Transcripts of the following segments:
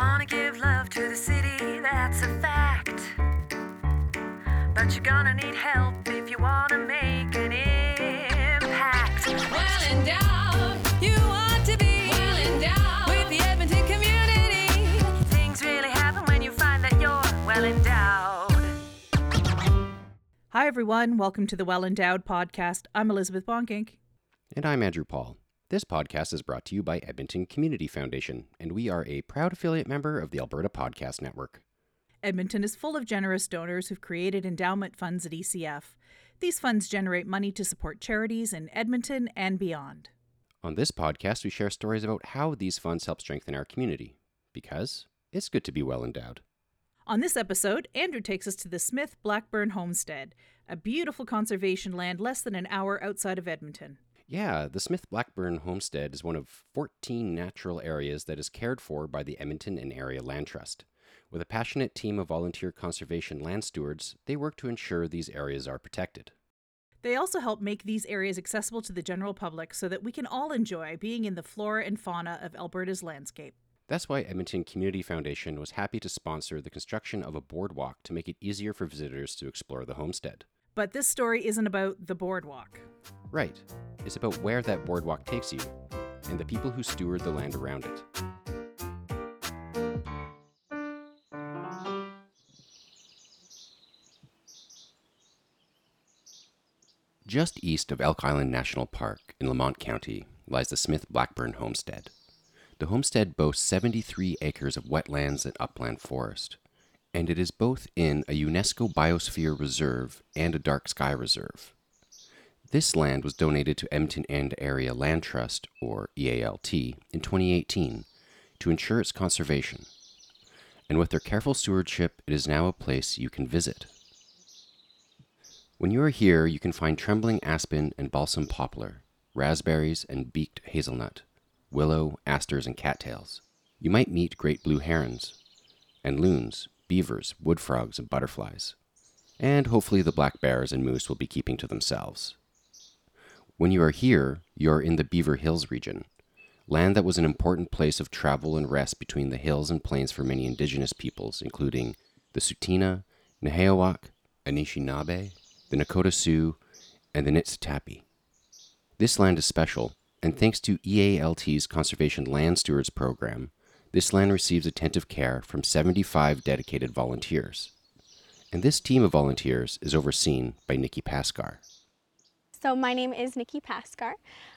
wanna give love to the city, that's a fact. But you're gonna need help if you wanna make an impact. Well endowed, you want to be well endowed with the Edmonton community. Things really happen when you find that you're well endowed. Hi, everyone. Welcome to the Well Endowed podcast. I'm Elizabeth Bonkink. And I'm Andrew Paul. This podcast is brought to you by Edmonton Community Foundation, and we are a proud affiliate member of the Alberta Podcast Network. Edmonton is full of generous donors who've created endowment funds at ECF. These funds generate money to support charities in Edmonton and beyond. On this podcast, we share stories about how these funds help strengthen our community, because it's good to be well endowed. On this episode, Andrew takes us to the Smith Blackburn Homestead, a beautiful conservation land less than an hour outside of Edmonton. Yeah, the Smith Blackburn Homestead is one of 14 natural areas that is cared for by the Edmonton and Area Land Trust. With a passionate team of volunteer conservation land stewards, they work to ensure these areas are protected. They also help make these areas accessible to the general public so that we can all enjoy being in the flora and fauna of Alberta's landscape. That's why Edmonton Community Foundation was happy to sponsor the construction of a boardwalk to make it easier for visitors to explore the homestead. But this story isn't about the boardwalk. Right, it's about where that boardwalk takes you and the people who steward the land around it. Just east of Elk Island National Park in Lamont County lies the Smith Blackburn Homestead. The homestead boasts 73 acres of wetlands and upland forest, and it is both in a UNESCO Biosphere Reserve and a Dark Sky Reserve. This land was donated to Edmonton and Area Land Trust, or EALT, in 2018 to ensure its conservation. And with their careful stewardship, it is now a place you can visit. When you are here, you can find trembling aspen and balsam poplar, raspberries and beaked hazelnut, willow, asters, and cattails. You might meet great blue herons, and loons, beavers, wood frogs, and butterflies. And hopefully the black bears and moose will be keeping to themselves. When you are here, you are in the Beaver Hills region, land that was an important place of travel and rest between the hills and plains for many indigenous peoples, including the Tsuut'ina, Nehiyawak, Anishinaabe, the Nakota Sioux, and the Nitsitapi. This land is special, and thanks to EALT's Conservation Land Stewards program, this land receives attentive care from 75 dedicated volunteers. And this team of volunteers is overseen by Nikki Paskar. So my name is Nikki Paskar.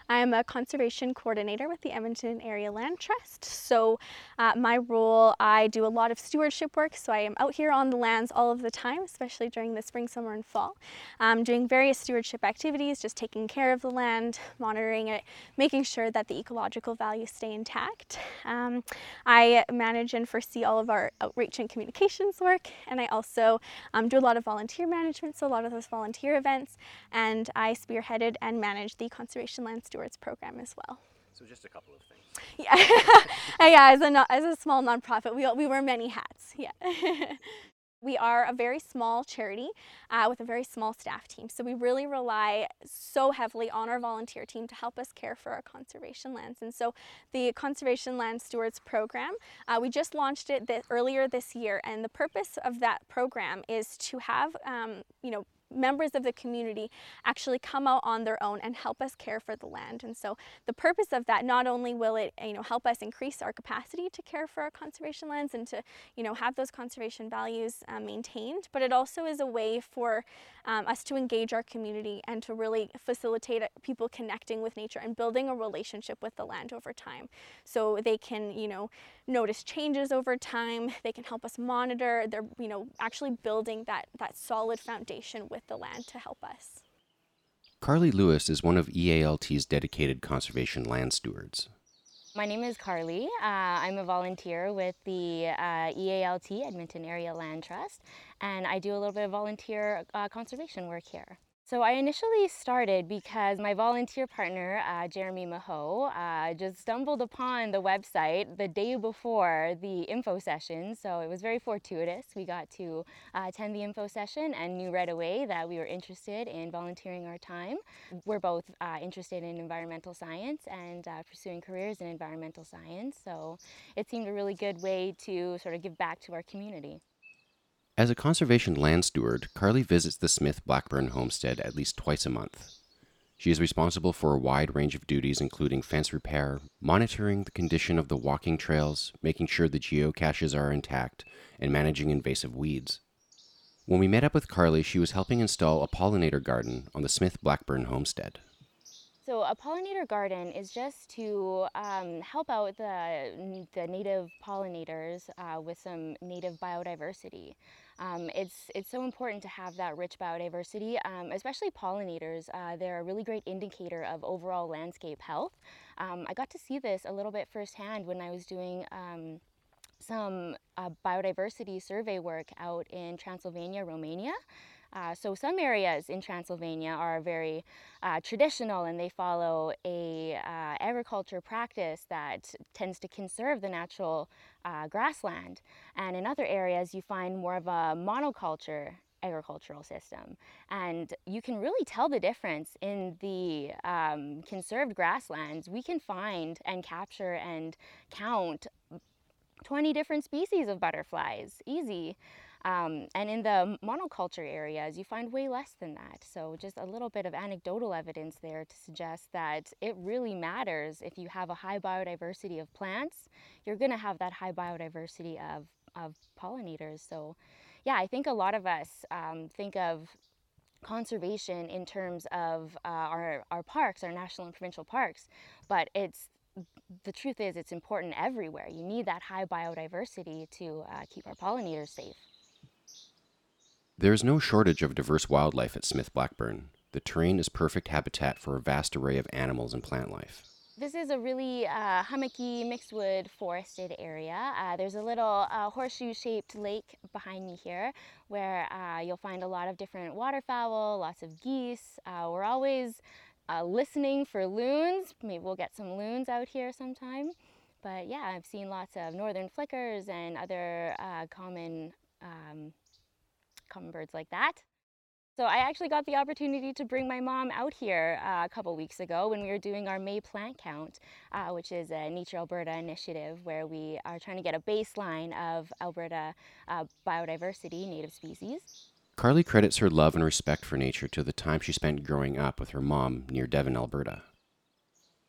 I'm a conservation coordinator with the Edmonton Area Land Trust. So uh, my role, I do a lot of stewardship work. So I am out here on the lands all of the time, especially during the spring, summer, and fall. Um, doing various stewardship activities, just taking care of the land, monitoring it, making sure that the ecological values stay intact. Um, I manage and foresee all of our outreach and communications work, and I also um, do a lot of volunteer management, so a lot of those volunteer events, and I spearheaded and managed the Conservation Land Stewards program as well. So, just a couple of things. Yeah, yeah. As a as a small nonprofit, we we wear many hats. Yeah. we are a very small charity uh, with a very small staff team, so we really rely so heavily on our volunteer team to help us care for our conservation lands. And so, the Conservation Land Stewards program, uh, we just launched it earlier this year, and the purpose of that program is to have um, you know members of the community actually come out on their own and help us care for the land. And so the purpose of that, not only will it, you know, help us increase our capacity to care for our conservation lands and to, you know, have those conservation values uh, maintained, but it also is a way for um, us to engage our community and to really facilitate people connecting with nature and building a relationship with the land over time. So they can, you know, notice changes over time. They can help us monitor. They're, you know, actually building that that solid foundation with the land to help us. Carly Lewis is one of EALT's dedicated conservation land stewards. My name is Carly. Uh, I'm a volunteer with the uh, EALT Edmonton Area Land Trust, and I do a little bit of volunteer uh, conservation work here. So I initially started because my volunteer partner, uh, Jeremy Maho, uh, just stumbled upon the website the day before the info session. So it was very fortuitous. We got to uh, attend the info session and knew right away that we were interested in volunteering our time. We're both uh, interested in environmental science and uh, pursuing careers in environmental science. So it seemed a really good way to sort of give back to our community. As a conservation land steward, Carly visits the Smith Blackburn homestead at least twice a month. She is responsible for a wide range of duties, including fence repair, monitoring the condition of the walking trails, making sure the geocaches are intact, and managing invasive weeds. When we met up with Carly, she was helping install a pollinator garden on the Smith Blackburn homestead. So a pollinator garden is just to um, help out the, the native pollinators uh, with some native biodiversity. Um, it's, it's so important to have that rich biodiversity, um, especially pollinators. Uh, they're a really great indicator of overall landscape health. Um, I got to see this a little bit firsthand when I was doing um, some uh, biodiversity survey work out in Transylvania, Romania. Uh, so some areas in Transylvania are very uh, traditional and they follow a uh, agriculture practice that tends to conserve the natural uh, grassland. And in other areas you find more of a monoculture agricultural system. And you can really tell the difference in the um, conserved grasslands. We can find and capture and count 20 different species of butterflies, easy. Um, and in the monoculture areas, you find way less than that. So just a little bit of anecdotal evidence there to suggest that it really matters if you have a high biodiversity of plants, you're gonna have that high biodiversity of, of pollinators. So yeah, I think a lot of us um, think of conservation in terms of uh, our, our parks, our national and provincial parks, but it's the truth is it's important everywhere. You need that high biodiversity to uh, keep our pollinators safe. There is no shortage of diverse wildlife at Smith Blackburn. The terrain is perfect habitat for a vast array of animals and plant life. This is a really uh, hummocky, mixed wood, forested area. Uh, there's a little uh, horseshoe-shaped lake behind me here where uh, you'll find a lot of different waterfowl, lots of geese. Uh, we're always uh, listening for loons. Maybe we'll get some loons out here sometime. But yeah, I've seen lots of northern flickers and other common um, common birds like that. So I actually got the opportunity to bring my mom out here uh, a couple weeks ago when we were doing our May plant count, uh, which is a Nature Alberta initiative where we are trying to get a baseline of Alberta uh, biodiversity, native species. Carly credits her love and respect for nature to the time she spent growing up with her mom near Devon, Alberta.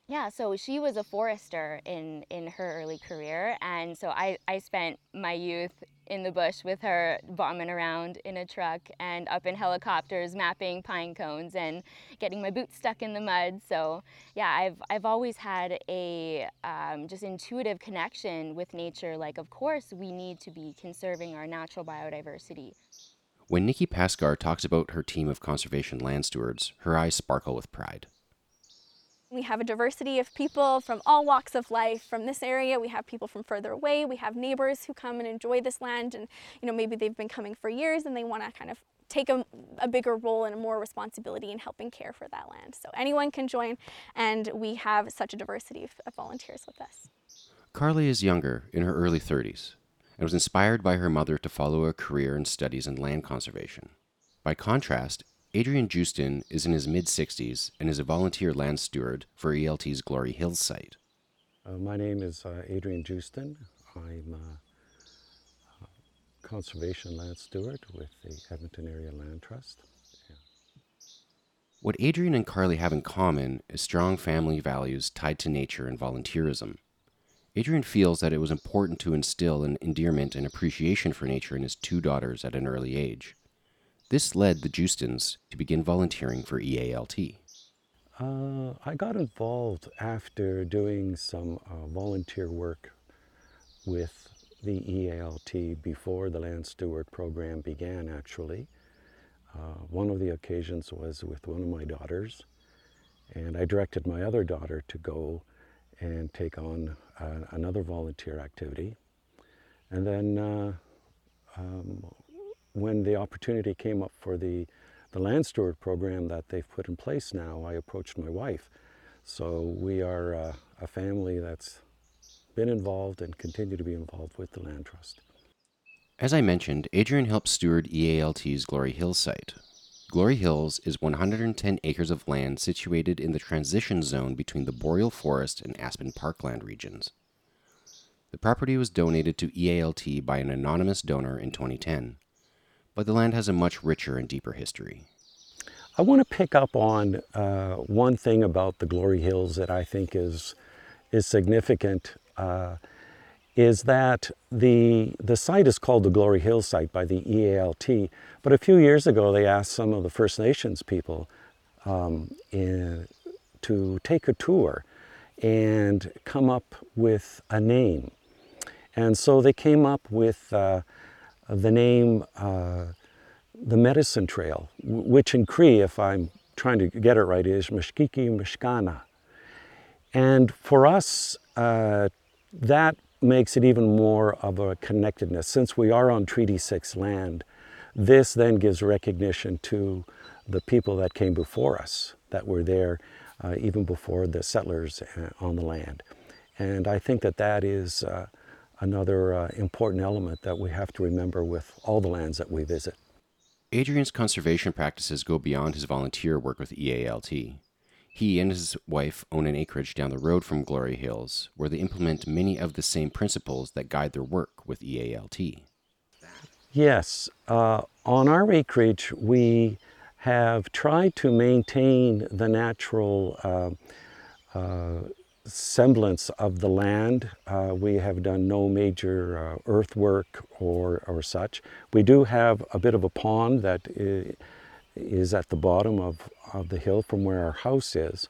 Yeah, so she was a forester in, in her early career, and so I, I spent my youth in the bush with her bombing around in a truck and up in helicopters mapping pine cones and getting my boots stuck in the mud. So yeah, I've, I've always had a um, just intuitive connection with nature. Like, of course, we need to be conserving our natural biodiversity. When Nikki Paskar talks about her team of conservation land stewards, her eyes sparkle with pride. We have a diversity of people from all walks of life. From this area, we have people from further away. We have neighbors who come and enjoy this land and, you know, maybe they've been coming for years and they want to kind of take a, a, bigger role and more responsibility in helping care for that land. So anyone can join and we have such a diversity of, of volunteers with us. Carly is younger, in her early 30s, and was inspired by her mother to follow a career in studies in land conservation. By contrast, Adrian Justin is in his mid 60s and is a volunteer land steward for ELT's Glory Hills site. Uh, my name is uh, Adrian Justin. I'm a conservation land steward with the Edmonton Area Land Trust. Yeah. What Adrian and Carly have in common is strong family values tied to nature and volunteerism. Adrian feels that it was important to instill an endearment and appreciation for nature in his two daughters at an early age. This led the Justins to begin volunteering for EALT. Uh, I got involved after doing some uh, volunteer work with the EALT before the Land Steward program began, actually. Uh, one of the occasions was with one of my daughters, and I directed my other daughter to go and take on uh, another volunteer activity. And then uh, um, when the opportunity came up for the the land steward program that they've put in place now, I approached my wife. So we are uh, a family that's been involved and continue to be involved with the Land Trust. As I mentioned, Adrian helps steward EALT's Glory Hills site. Glory Hills is 110 acres of land situated in the transition zone between the boreal forest and aspen parkland regions. The property was donated to EALT by an anonymous donor in 2010, but the land has a much richer and deeper history. I want to pick up on uh, one thing about the Glory Hills that I think is, is significant. Uh, is that the, the site is called the Glory Hill site by the EALT, but a few years ago they asked some of the First Nations people um, in, to take a tour and come up with a name. And so they came up with uh, the name uh, the Medicine Trail, which in Cree, if I'm trying to get it right, is Mashkiki Mishkana. And for us, uh, that makes it even more of a connectedness. Since we are on Treaty 6 land, this then gives recognition to the people that came before us, that were there uh, even before the settlers uh, on the land. And I think that that is uh, another uh, important element that we have to remember with all the lands that we visit. Adrian's conservation practices go beyond his volunteer work with EALT. He and his wife own an acreage down the road from Glory Hills, where they implement many of the same principles that guide their work with EALT. Yes, uh, on our acreage, we have tried to maintain the natural uh, uh, semblance of the land. Uh, we have done no major uh, earthwork or, or such. We do have a bit of a pond that is at the bottom of, of the hill from where our house is.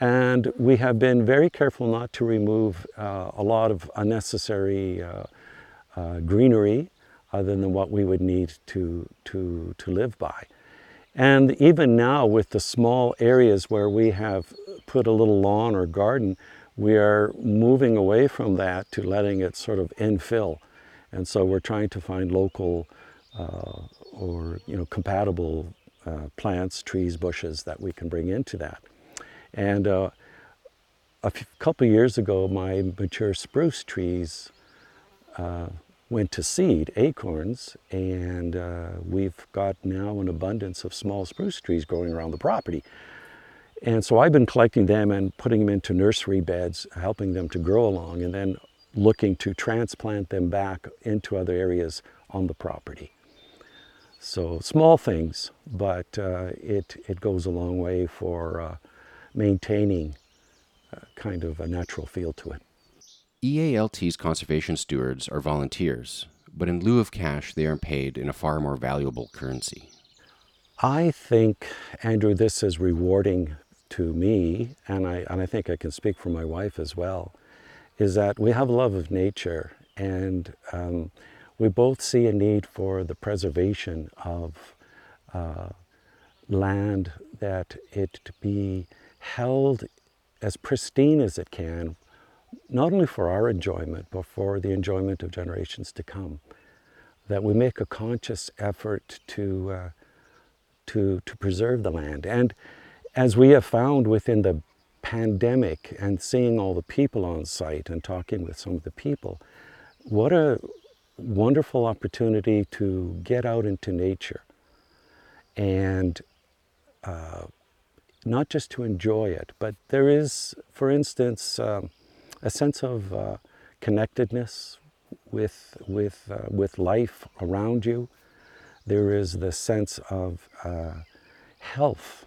And we have been very careful not to remove uh, a lot of unnecessary uh, uh, greenery other than what we would need to, to, to live by. And even now with the small areas where we have put a little lawn or garden, we are moving away from that to letting it sort of infill. And so we're trying to find local uh, or you know compatible uh, plants, trees, bushes that we can bring into that. And uh, a couple years ago, my mature spruce trees uh, went to seed, acorns, and uh, we've got now an abundance of small spruce trees growing around the property. And so I've been collecting them and putting them into nursery beds, helping them to grow along, and then looking to transplant them back into other areas on the property. So small things, but uh, it, it goes a long way for uh, maintaining kind of a natural feel to it. EALT's conservation stewards are volunteers, but in lieu of cash, they are paid in a far more valuable currency. I think, Andrew, this is rewarding to me, and I, and I think I can speak for my wife as well, is that we have a love of nature and um, we both see a need for the preservation of uh, land, that it be held as pristine as it can, not only for our enjoyment, but for the enjoyment of generations to come. That we make a conscious effort to, uh, to, to preserve the land. And as we have found within the pandemic and seeing all the people on site and talking with some of the people, what a wonderful opportunity to get out into nature and uh, not just to enjoy it, but there is, for instance, um, a sense of uh, connectedness with, with, uh, with life around you. There is the sense of uh, health.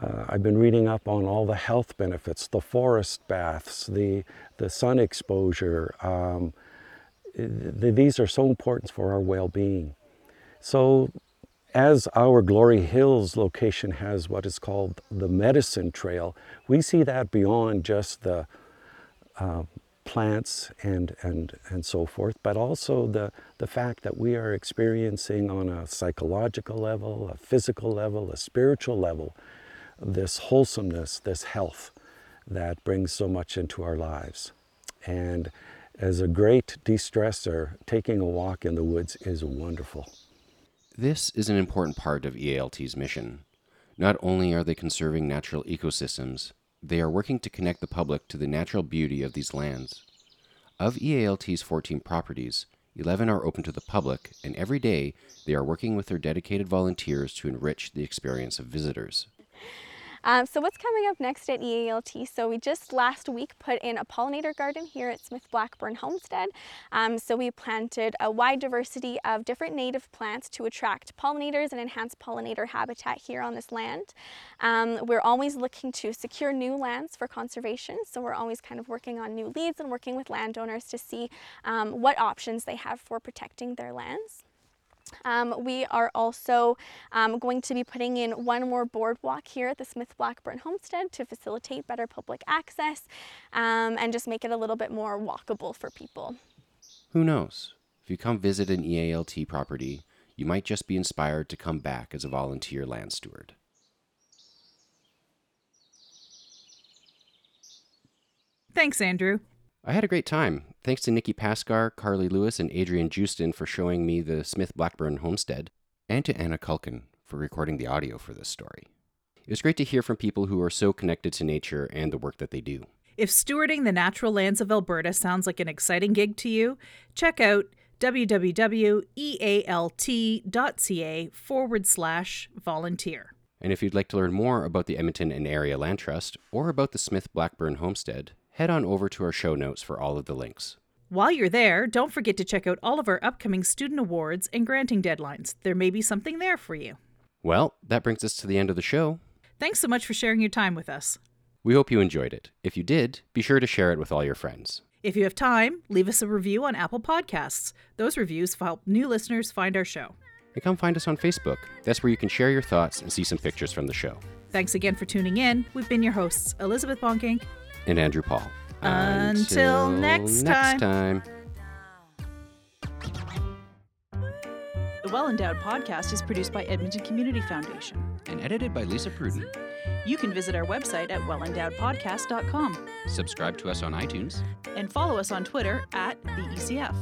Uh, I've been reading up on all the health benefits, the forest baths, the, the sun exposure, um, these are so important for our well-being. So as our Glory Hills location has what is called the medicine trail, we see that beyond just the uh, plants and, and, and so forth, but also the, the fact that we are experiencing on a psychological level, a physical level, a spiritual level, this wholesomeness, this health that brings so much into our lives. And as a great de-stressor, taking a walk in the woods is wonderful. This is an important part of EALT's mission. Not only are they conserving natural ecosystems, they are working to connect the public to the natural beauty of these lands. Of EALT's 14 properties, 11 are open to the public, and every day they are working with their dedicated volunteers to enrich the experience of visitors. Um, so what's coming up next at EALT? So we just last week put in a pollinator garden here at Smith Blackburn Homestead. Um, so we planted a wide diversity of different native plants to attract pollinators and enhance pollinator habitat here on this land. Um, we're always looking to secure new lands for conservation. So we're always kind of working on new leads and working with landowners to see um, what options they have for protecting their lands. Um, we are also um, going to be putting in one more boardwalk here at the Smith Blackburn Homestead to facilitate better public access um, and just make it a little bit more walkable for people. Who knows? If you come visit an EALT property, you might just be inspired to come back as a volunteer land steward. Thanks, Andrew. I had a great time. Thanks to Nikki Paskar, Carly Lewis, and Adrian Justin for showing me the Smith Blackburn homestead, and to Anna Culkin for recording the audio for this story. It was great to hear from people who are so connected to nature and the work that they do. If stewarding the natural lands of Alberta sounds like an exciting gig to you, check out www.ealt.ca forward slash volunteer. And if you'd like to learn more about the Edmonton and Area Land Trust or about the Smith Blackburn homestead, head on over to our show notes for all of the links. While you're there, don't forget to check out all of our upcoming student awards and granting deadlines. There may be something there for you. Well, that brings us to the end of the show. Thanks so much for sharing your time with us. We hope you enjoyed it. If you did, be sure to share it with all your friends. If you have time, leave us a review on Apple Podcasts. Those reviews help new listeners find our show. And come find us on Facebook. That's where you can share your thoughts and see some pictures from the show. Thanks again for tuning in. We've been your hosts, Elizabeth Bonkink and Andrew Paul. Until, next time. time. The Well Endowed podcast is produced by Edmonton Community Foundation. And edited by Lisa Pruden. You can visit our website at wellendowedpodcast.com Subscribe to us on iTunes. and follow us on Twitter at the ECF.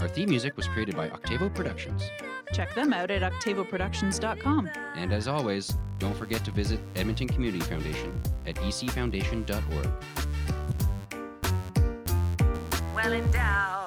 Our theme music was created by Octavo Productions. Check them out at octavoproductions.com. And as always, don't forget to visit Edmonton Community Foundation at ecfoundation.org. Well endowed.